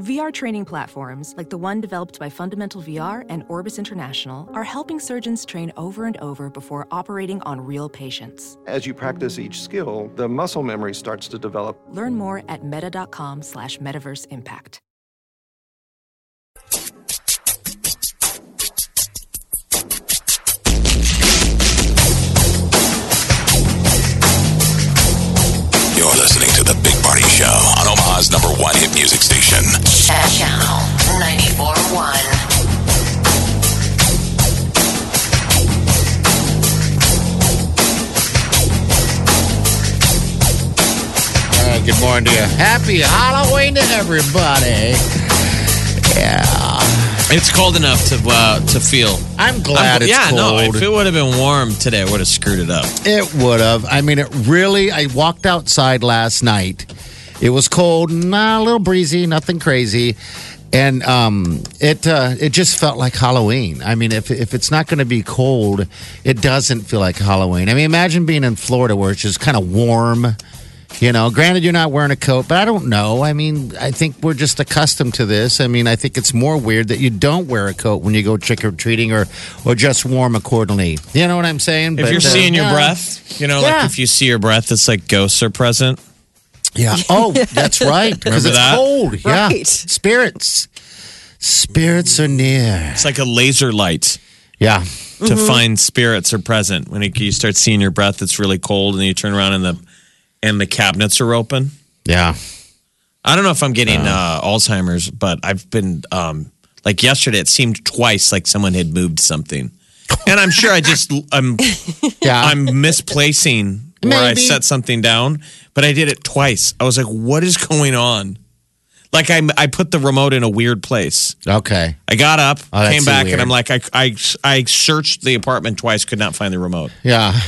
VR training platforms, like the one developed by Fundamental VR and Orbis International, are helping surgeons train over and over before operating on real patients. As you practice each skill, the muscle memory starts to develop. Learn more at meta.com slash metaverse impact. You're listening to The Big Party Show on Omaha's number one hit music station. Channel 94.1. Uh, good morning to you. Happy Halloween to everybody. Yeah. It's cold enough to uh, to feel. I'm glad it's yeah, no. If it would have been warm today, I would have screwed it up. It would have. I mean, it really. I walked outside last night. It was cold, nah, a little breezy, nothing crazy, and um, it uh, it just felt like Halloween. I mean, if if it's not going to be cold, it doesn't feel like Halloween. I mean, imagine being in Florida where it's just kind of warm. You know, granted, you're not wearing a coat, but I don't know. I mean, I think we're just accustomed to this. I mean, I think it's more weird that you don't wear a coat when you go trick or treating or, or just warm accordingly. You know what I'm saying? If But, you're uh, seeing your yeah. breath, you know, Yeah. like if you see your breath, it's like ghosts are present. Yeah. Oh, that's right. Because Remember it's that? cold. Yeah. Right. Spirits. Spirits are near. It's like a laser light Yeah. to find spirits are present. When it, you start seeing your breath, it's really cold, and you turn around and the and the cabinets are open. Yeah. I don't know if I'm getting uh, Alzheimer's, but I've been um, like yesterday. It seemed twice like someone had moved something, and I'm sure I just I'm Yeah. I'm misplacing where I set something down, but I did it twice. I was like, "What is going on?" Like I I put the remote in a weird place. okay. I got up, Oh, came back, weird. and I'm like, I, I I searched the apartment twice, could not find the remote, Yeah.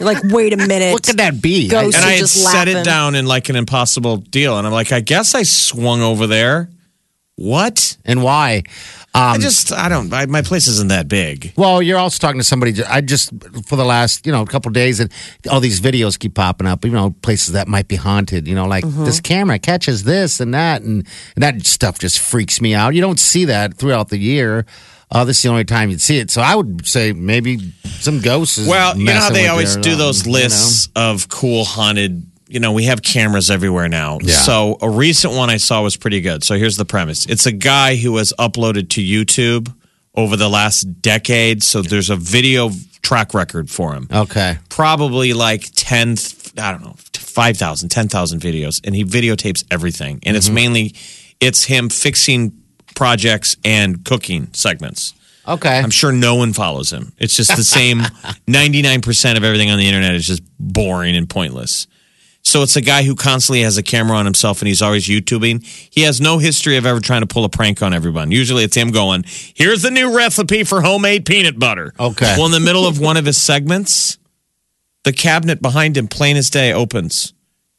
Like, wait a minute. What could that be? Ghost. and I had just set it down in like an impossible deal, and I'm like, I guess I swung over there. What? and why? Um, I just I don't. I, my place isn't that big. Well, you're also talking to somebody. I just for the last you know couple days, and all these videos keep popping up. You know, places that might be haunted. You know, like Mm-hmm. this camera catches this and that, and, and that stuff just freaks me out. You don't see that throughout the year. Uh, this is the only time you'd see it. So I would say maybe some ghosts. is Well, you know how they always do um, those you know? lists of cool haunted. You know, we have cameras everywhere now. Yeah. So a recent one I saw was pretty good. So here's the premise: it's a guy who has uploaded to YouTube over the last decade. So there's a video track record for him. Okay. probably like 10 i don't know 5000 10000 videos and he videotapes everything and it's mm-hmm. mainly it's him fixing projects and cooking segments Okay. i'm sure no one follows him it's just the same 99% of everything on the internet is just boring and pointless so it's a guy who constantly has a camera on himself and he's always YouTubing. He has no history of ever trying to pull a prank on everyone. Usually it's him going, here's the new recipe for homemade peanut butter. Okay. Well, in the middle of one of his segments, the cabinet behind him, plain as day, opens.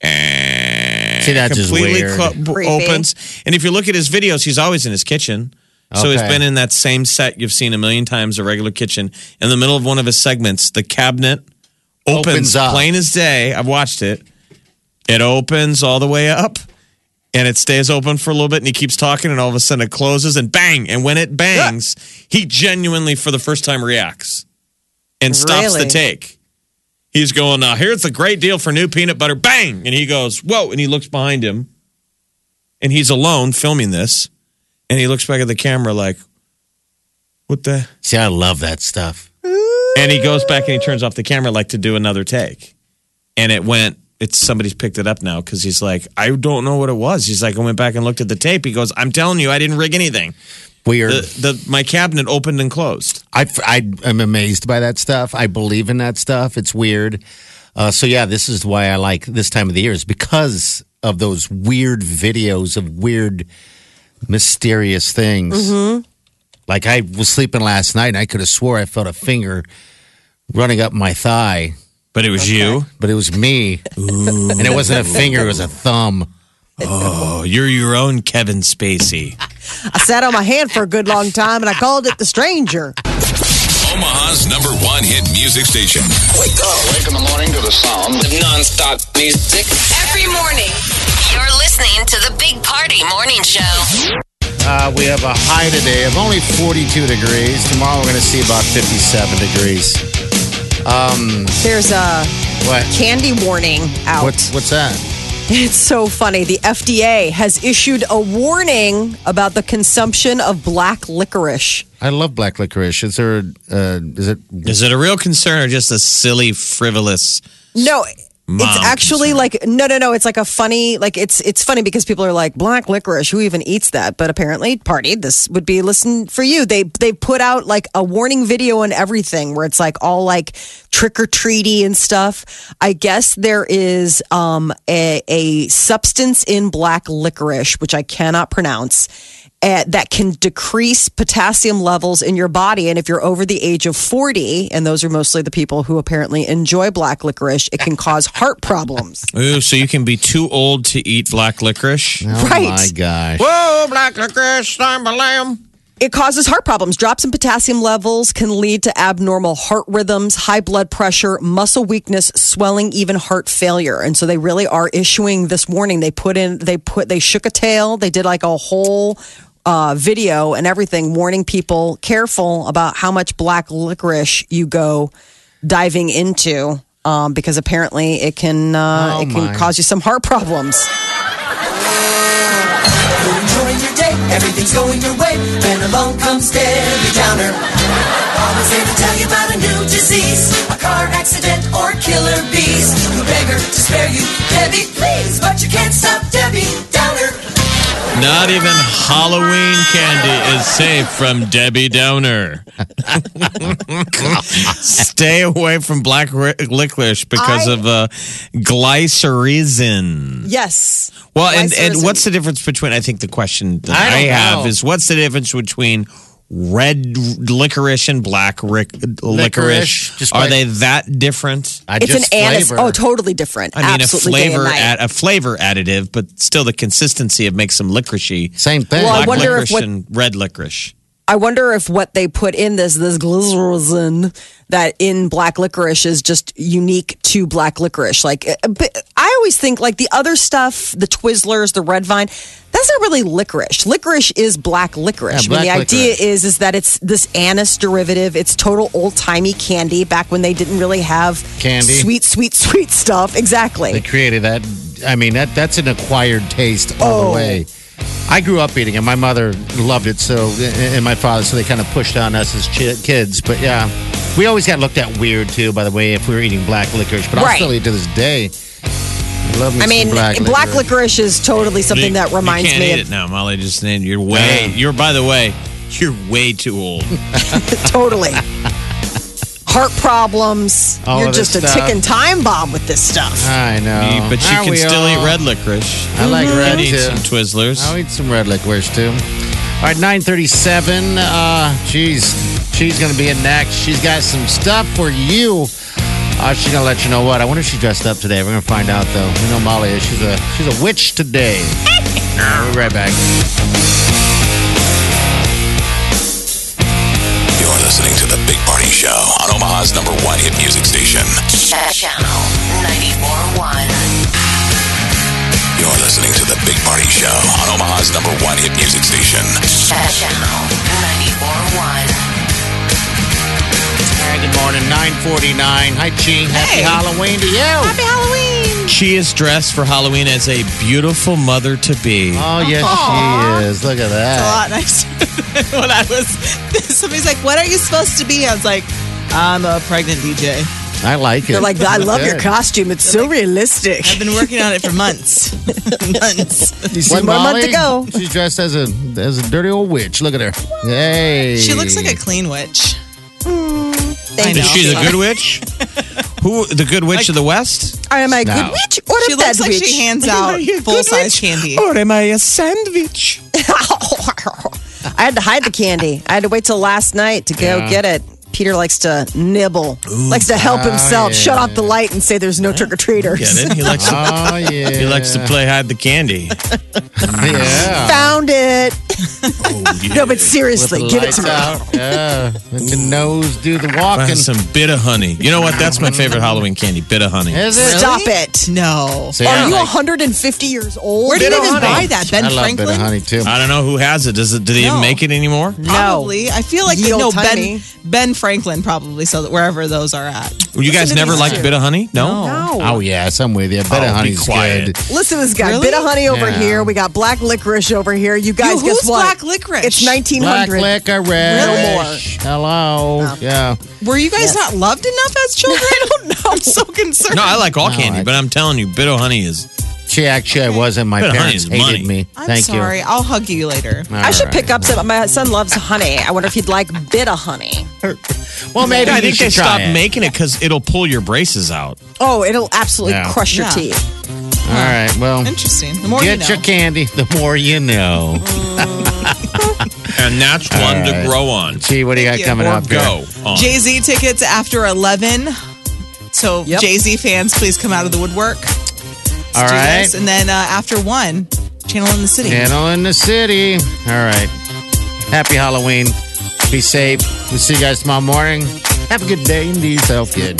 See, that's just weird. co- opens. And if you look at his videos, he's always in his kitchen. So he's been in that same set you've seen a million times, a regular kitchen. In the middle of one of his segments, the cabinet opens, Opens up. plain as day. I've watched it. It opens all the way up and it stays open for a little bit and he keeps talking and all of a sudden it closes and bang. And when it bangs, he genuinely, for the first time, reacts and stops the take. He's going, now here's the great deal for new peanut butter. Bang! And he goes, whoa. And he looks behind him and he's alone filming this. And he looks back at the camera like, what the? See, I love that stuff. And he goes back and he turns off the camera like to do another take. And it went, it's somebody's picked it up now because he's like, I don't know what it was. He's like, I went back and looked at the tape. He goes, I'm telling you, I didn't rig anything. Weird. The, the my cabinet opened and closed. I, I am amazed by that stuff. I believe in that stuff. It's weird. Uh, so yeah, this is why I like this time of the year is because of those weird videos of weird, mysterious things. Like I was sleeping last night and I could have swore I felt a finger running up my thigh, But it was you. but it was me, and it wasn't a finger; it was a thumb. Oh, you're your own Kevin Spacey. I sat on my hand for a good long time and I called it the stranger. Omaha's number one hit music station. Wake up. Wake in the morning to the sound of nonstop music. Every morning, you're listening to the Big Party Morning Show. Uh, we have a high today of only 42 degrees. Tomorrow we're going to see about 57 degrees. There's a What? candy warning out. What's what's that? It's so funny. The FDA has issued a warning about the consumption of black licorice. I love black licorice. Is there? Uh, is it? Is it a real concern or just a silly, frivolous? No, Mom it's actually concern. like no, no, no. It's like a funny, like it's it's funny because people are like black licorice. Who even eats that? But apparently, party. This would be listen for you. They they put out like a warning video and everything where it's like all like trick or treaty and stuff. I guess there is um a a substance in black licorice which I cannot pronounce. Uh, that can decrease potassium levels in your body. And if you're over the age of 40, and those are mostly the people who apparently enjoy black licorice, it can cause heart problems. Ooh, so you can be too old to eat black licorice. Oh Right. my gosh! Whoa, black licorice, I'm a lamb. It causes heart problems. Drops in potassium levels can lead to abnormal heart rhythms, high blood pressure, muscle weakness, swelling, even heart failure. And so they really are issuing this warning. They put in, they put, they shook a tail. They did like a whole uh, video and everything, warning people careful about how much black licorice you go diving into. Um, because apparently it can uh, Oh, it can my. cause you some heart problems. You're enjoying your day, everything's going your way. Then along comes Debbie Downer. Always there to tell you about a new disease, a car accident, or killer bees. You beg her to spare you, Debbie, please. But you can't stop Debbie Downer. Not even Halloween candy is safe from Debbie Downer. Stay away from black ri- licorice because I- of uh, glycyrrhizin. Yes. Well, and, and Glycyrrhizin. what's the difference between? I think the question that I I, don't have know. is what's the difference between red licorice and black ric- licorice? just Are like- they that different? I It's just an anise. flavor. Oh, totally different. I mean, Absolutely a flavor night. add, a flavor additive, but still the consistency of makes them licoricey. Same thing. Well, I Black wonder if licorice what- and red licorice. I wonder if what they put in this this glycerin that in black licorice is just unique to black licorice. Like, eh, but I always think like the other stuff, the Twizzlers, the Red Vine, that's not really licorice. Licorice is black licorice. Yeah, I mean, the black idea is is that it's this anise derivative. It's total old timey candy back when they didn't really have Candy. sweet, sweet, sweet stuff. Exactly. They created that. I mean, that that's an acquired taste all Oh. the way. I grew up eating it. My mother loved it, so and my father, so they kind of pushed on us as chi- kids. But yeah, we always got looked at weird too. By the way, if we were eating black licorice, but I'll Right. still eat to this day. I love me I mean, black, black, licorice. licorice is totally something You- that reminds you can't me eat of it now, Molly. Just saying, you're way. Yeah. You're by the way, you're way too old. totally. Heart problems. All You're of this just a stuff. ticking time bomb with this stuff. I know, but you Aren't can still all? eat red licorice. I like red And eat too. some Twizzlers. I'll eat some red licorice too. All right, nine thirty-seven. Uh, geez, she's gonna be in next. She's got some stuff for you. Uh, she's gonna let you know what. I wonder if she dressed up today. We're gonna find out though. We know Molly is. She's a she's a witch today. We'll be right back. You're listening to The Big Party Show on Omaha's number one hit music station. Channel 94.1. You're listening to The Big Party Show on Omaha's number one hit music station. Channel 94.1. All right, good morning. Nine forty-nine. Hi, Gene. Happy Hey. Halloween to you. Happy Halloween. She is dressed for Halloween as a beautiful mother to be. Oh yes, she is. Look at that. It's a that. lot nicer than when I was. Somebody's like, "What are you supposed to be?" I was like, "I'm a pregnant DJ. I like it. They're like, I love your costume. It's so realistic. I've been working on it for months, months." You see One more month to go. She's dressed as a as a dirty old witch. Look at her. Hey. She looks like a clean witch. Mm, I Is know. she the good witch? Who the good witch of the West? Am I a No. good witch or She a looks bad like witch? she hands out full size candy. Or am I a sandwich? I had to hide the candy. I had to wait till last night to go Yeah. get it. Peter likes to nibble, likes to help oh, himself, yeah. shut off the light, and say there's no trick or treaters. Get it? He likes to, Oh yeah. he likes to play hide the candy. Yeah. Found it. No, but seriously, With the give it to lights me. out. Yeah. Let the nose do the walking. Find some bit of honey. You know what? That's my favorite Halloween candy. Bit of honey. Is it? Stop it. No. See, Are you like- 150 years old? Where do you Bit of even honey. buy that? Ben I love Franklin? bit of honey too. I don't know who has it. Does it? Do they even No. make it anymore? Probably. I feel like Ye no old Ben tiny. Ben Franklin probably so it wherever those are at. You guys to never these liked two. bit of honey? No. No. Oh yeah, I'm with you. Bit Oh, of be honey's quiet. good. Listen to this guy. Really? Bit of honey over Yeah. here. We got black licorice over here. You guys, Yo, guess who's what? black licorice? It's 1900. Black 1900. licorice. No more. Hello. Yeah. Were you guys not loved enough as children? I don't know. I'm so concerned. No, I like all No, candy, I- but I'm telling you, bit of honey is. She actually I wasn't. My Bit of honey parents hated money. me. I'm Thank sorry. you. I'll hug you later. I should All pick up some. My son loves honey. I wonder if he'd like bit of honey. Well, maybe I you think they should stopped it. making it because it'll pull your braces out. Oh, it'll absolutely Yeah. crush your Yeah. teeth. All right. Well, Interesting. The more get you know. your candy. The more you know. Mm. And that's one All to grow on. Gee, what do you got you. coming Or up? go on. Jay Z tickets after 11. So Yep. Jay Z fans, please come out of the woodwork. Let's All do right. this. And then uh, after one, Channel in the City. Channel in the city. All right. Happy Halloween. Be safe. We'll see you guys tomorrow morning. Have a good day and be yourself good.